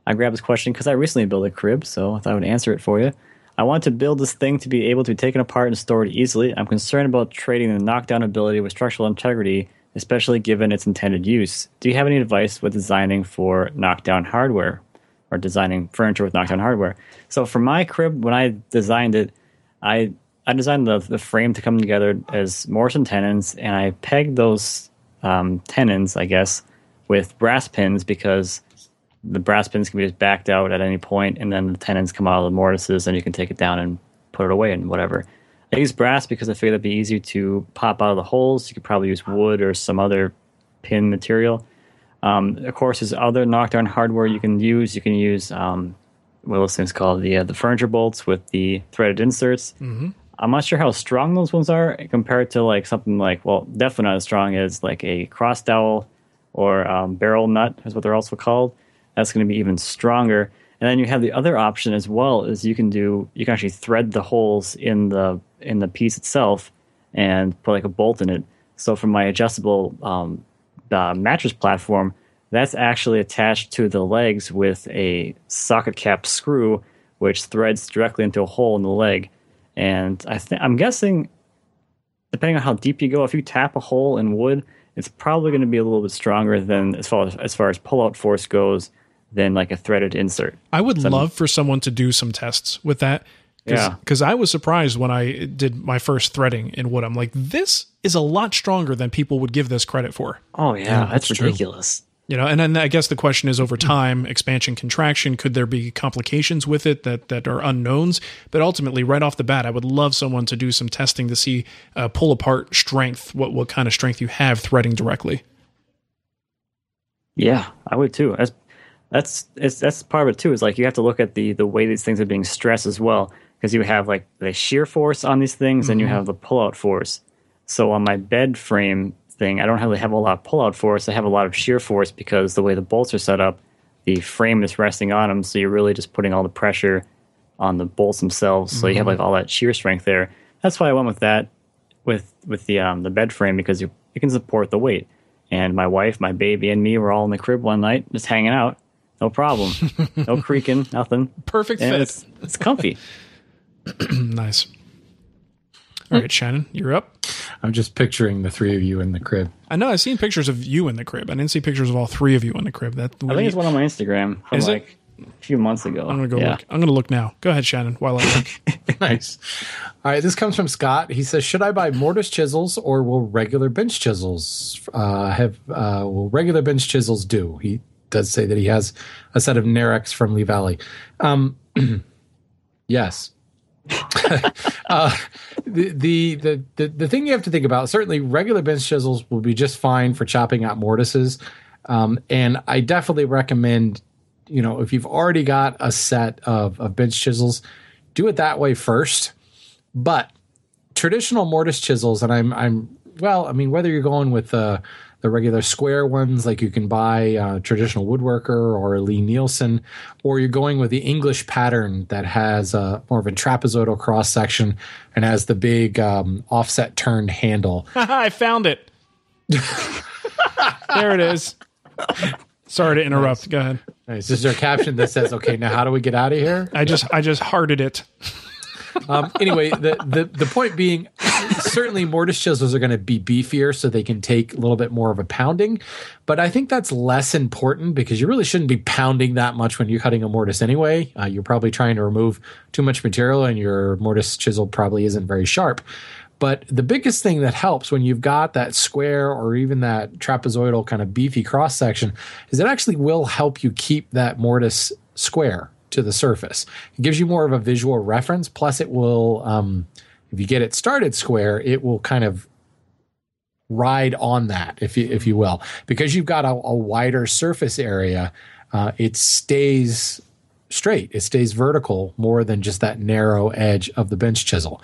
I grabbed this question because I recently built a crib, so I thought I would answer it for you. I want to build this thing to be able to be taken apart and stored easily. I'm concerned about trading the knockdown ability with structural integrity, especially given its intended use. Do you have any advice with designing for knockdown hardware? Or designing furniture with knockdown hardware. So for my crib, when I designed it, I I designed the the frame to come together as mortise and tenons, and I pegged those um, tenons, I guess, with brass pins because the brass pins can be just backed out at any point, and then the tenons come out of the mortises, and you can take it down and put it away and whatever. I use brass because I figured it'd be easy to pop out of the holes. You could probably use wood or some other pin material. Um, of course, there's other knockdown hardware you can use. You can use um, what those things called the uh, the furniture bolts with the threaded inserts. Mm-hmm. I'm not sure how strong those ones are compared to like something like well, definitely not as strong as like a cross dowel or um, barrel nut is what they're also called. That's going to be even stronger. And then you have the other option as well is you can do you can actually thread the holes in the in the piece itself and put like a bolt in it. So for my adjustable um, uh, mattress platform, that's actually attached to the legs with a socket cap screw, which threads directly into a hole in the leg. And I think I'm guessing, depending on how deep you go, if you tap a hole in wood, it's probably going to be a little bit stronger than as far as, as far as pull-out force goes than like a threaded insert. I would so love for someone to do some tests with that Cause, yeah. Because I was surprised when I did my first threading in wood. I'm like, this is a lot stronger than people would give this credit for. Oh, yeah. yeah that's, that's ridiculous. You know, and then I guess the question is over time, expansion, contraction, could there be complications with it that, that are unknowns? But ultimately, right off the bat, I would love someone to do some testing to see uh, pull apart strength, what, what kind of strength you have threading directly. Yeah, I would too. That's that's it's, that's part of it too. Is like you have to look at the the way these things are being stressed as well because you have like the shear force on these things mm-hmm. and you have the pullout force. So on my bed frame thing, I don't really have a lot of pullout force. I have a lot of shear force because the way the bolts are set up, the frame is resting on them. So you're really just putting all the pressure on the bolts themselves. So mm-hmm. you have like mm-hmm. all that shear strength there. That's why I went with that with with the um, the bed frame because you you can support the weight. And my wife, my baby, and me were all in the crib one night just hanging out. No problem. no (laughs) creaking, nothing. Perfect and fit. It's, it's comfy. (clears throat) nice. All right, Shannon, you're up. I'm just picturing the three of you in the crib. I know. I've seen pictures of you in the crib. I didn't see pictures of all three of you in the crib. That I think it's one on my Instagram from Is like it? a few months ago. I'm gonna go yeah. look. I'm gonna look now. Go ahead, Shannon, while I look. (laughs) nice. All right, this comes from Scott. He says, "Should I buy mortise chisels or will regular bench chisels uh, have? Uh, will regular bench chisels do?" He does say that he has a set of Narex from Lee Valley. Um, (clears throat) yes, (laughs) uh, the, the the the thing you have to think about certainly regular bench chisels will be just fine for chopping out mortises, um, and I definitely recommend you know if you've already got a set of of bench chisels, do it that way first. But traditional mortise chisels, and I'm I'm well, I mean whether you're going with uh, the regular square ones like you can buy uh, traditional woodworker or Lie-Nielsen, or you're going with the English pattern that has uh, more of a trapezoidal cross section and has the big um, offset turned handle. (laughs) I found it. there it is. Sorry to interrupt. Go ahead. Nice. Is there a caption that says, "Okay, now how do we get out of here"? I just I just hearted it. Um, anyway, the, the the point being, certainly mortise chisels are going to be beefier, so they can take a little bit more of a pounding. But I think that's less important because you really shouldn't be pounding that much when you're cutting a mortise anyway. Uh, you're probably trying to remove too much material, and your mortise chisel probably isn't very sharp. But the biggest thing that helps when you've got that square or even that trapezoidal kind of beefy cross section is it actually will help you keep that mortise square to the surface. It gives you more of a visual reference. Plus, it will, um, if you get it started square, it will kind of ride on that, if you if you will, because you've got a, a wider surface area. Uh, it stays straight. It stays vertical more than just that narrow edge of the bench chisel.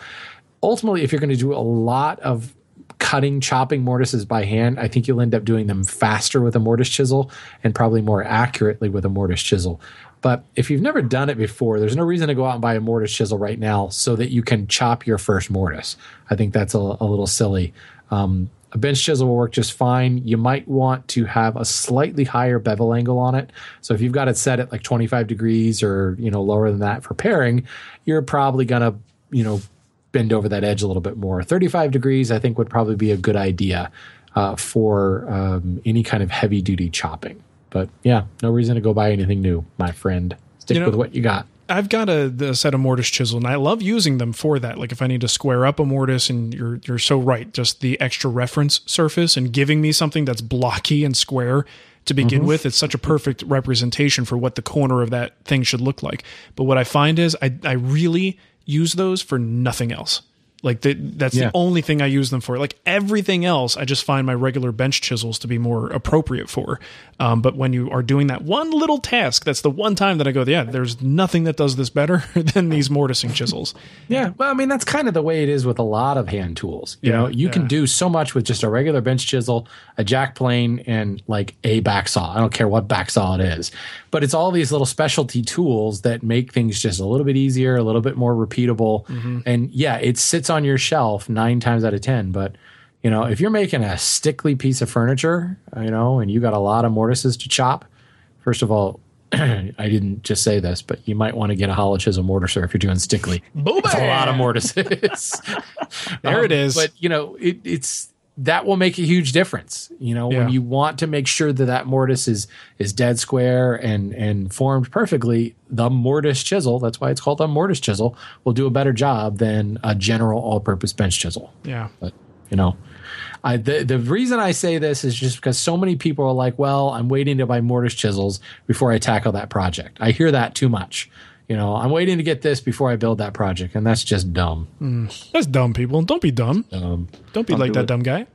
Ultimately, if you're going to do a lot of cutting, chopping mortises by hand, I think you'll end up doing them faster with a mortise chisel and probably more accurately with a mortise chisel. But if you've never done it before, there's no reason to go out and buy a mortise chisel right now so that you can chop your first mortise. I think that's a, a little silly. Um, a bench chisel will work just fine. You might want to have a slightly higher bevel angle on it. So if you've got it set at like 25 degrees or you know lower than that for paring, you're probably gonna you know bend over that edge a little bit more. 35 degrees, I think, would probably be a good idea uh, for um, any kind of heavy duty chopping. But yeah, no reason to go buy anything new, my friend. Stick You know- with what you got. I've got a, a set of mortise chisel, and I love using them for that. Like if I need to square up a mortise, and you're you're so right, just the extra reference surface and giving me something that's blocky and square to begin mm-hmm. with, it's such a perfect representation for what the corner of that thing should look like. But what I find is I I really use those for nothing else. Like the, that's Yeah. the only thing I use them for. Like everything else, I just find my regular bench chisels to be more appropriate for. Um, but when you are doing that one little task, that's the one time that I go, yeah, there's nothing that does this better (laughs) than these mortising chisels. Yeah, well, I mean that's kind of the way it is with a lot of hand tools. You Yeah, know, you yeah. can do so much with just a regular bench chisel, a jack plane, and like a back saw. I don't care what back saw it is, but it's all these little specialty tools that make things just a little bit easier, a little bit more repeatable. Mm-hmm. And yeah, it sits on your shelf nine times out of ten. But you know, if you're making a Stickley piece of furniture, you know, and you got a lot of mortises to chop, first of all. (clears throat) I didn't just say this, but you might want to get a hollow chisel mortiser if you're doing Stickley. It's a lot of mortises. (laughs) There it um, is. But you know, it, it's that will make a huge difference. You know, Yeah. when you want to make sure that that mortise is is dead square and and formed perfectly, the mortise chisel, that's why it's called a mortise chisel, will do a better job than a general all-purpose bench chisel. Yeah. But you know, I the the reason I say this is just because so many people are like, well, I'm waiting to buy mortise chisels before I tackle that project. I hear that too much. You know, I'm waiting to get this before I build that project, and that's just dumb. That's dumb, people. Don't be dumb. Um, Don't be like do that it. dumb guy.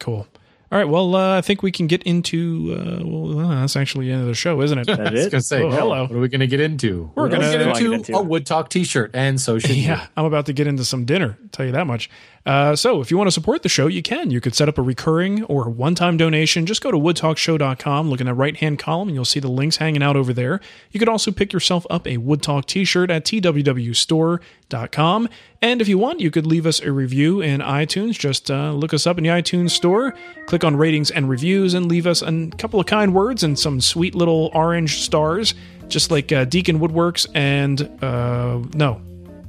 Cool. All right. Well, uh, I think we can get into. Uh, well, uh, that's actually the end of the show, isn't it? That (laughs) I was going to say, Oh, hello. What are we going to get into? We're gonna gonna- get What do I into, into? a Wood Talk T-shirt, and so should Yeah, I'm about to get into some dinner. Tell you that much. Uh, so, if you want to support the show, you can. You could set up a recurring or one-time donation. Just go to woodtalkshow.com, look in the right-hand column, and you'll see the links hanging out over there. You could also pick yourself up a Wood Talk T-shirt at twwstore.com. And if you want, you could leave us a review in iTunes. Just uh, look us up in the iTunes store, click on ratings and reviews, and leave us a couple of kind words and some sweet little orange stars, just like uh, Deacon Woodworks and uh, no,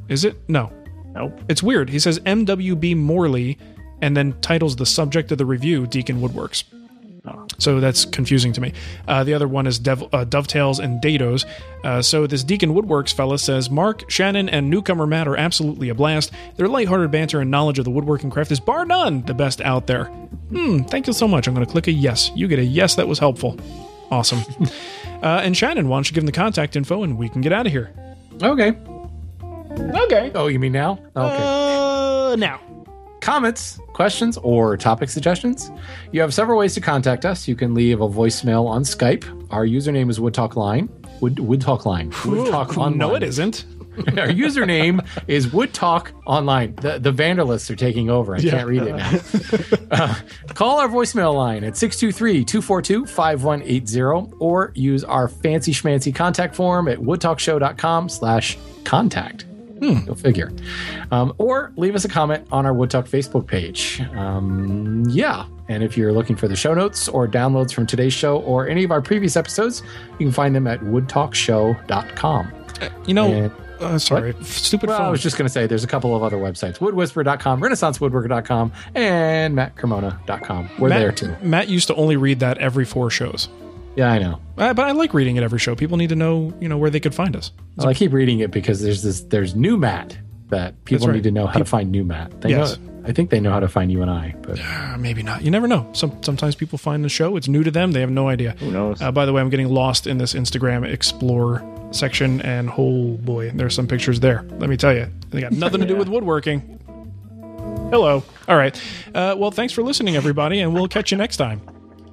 is it? No. Nope. It's weird. He says MWB Morley and then titles the subject of the review Deacon Woodworks. So that's confusing to me. Uh, the other one is Dev- uh, Dovetails and Dados. Uh, so this Deacon Woodworks fella says Mark, Shannon, and newcomer Matt are absolutely a blast. Their lighthearted banter and knowledge of the woodworking craft is bar none the best out there. Hmm, thank you so much. I'm going to click a yes. You get a yes that was helpful. Awesome. (laughs) uh, and Shannon, why don't you give him the contact info and we can get out of here? Okay. Okay. Oh, you mean now? Okay. Uh, Uh, now. Comments, questions, or topic suggestions, you have several ways to contact us. You can leave a voicemail on Skype. Our username is WoodTalkLine. Wood Wood Talk Line. Wood Talk Online. No, it isn't. (laughs) Our username is Wood Talk Online. The the Vandalists are taking over. I can't read it now. (laughs) Uh, call our voicemail line at 623-242-5180 or use our fancy schmancy contact form at woodtalkshow.com slash contact. Go figure. Um, or leave us a comment on our Wood Talk Facebook page. Um, yeah. And if you're looking for the show notes or downloads from today's show or any of our previous episodes, you can find them at woodtalkshow.com. You know, And- uh, sorry, stupid Well, I was just going to say there's a couple of other websites woodwhisperer.com, renaissancewoodworker.com, and mattcremona.com. We're Matt, there too. Matt used to only read that every four shows. Yeah, I know. Uh, but I like reading it every show. People need to know, you know, where they could find us. Well, I keep reading it because there's this there's new Matt that people right. need to know how to find new Matt. They Yes. know I think they know how to find you and I, but Uh, maybe not. You never know. Some sometimes people find the show. It's new to them. They have no idea. Who knows? Uh, by the way, I'm getting lost in this Instagram Explore section, and oh boy, there's some pictures there. Let me tell you, they got nothing to do (laughs) with woodworking. Hello. All right. Uh, well, thanks for listening, everybody, and we'll catch you next time.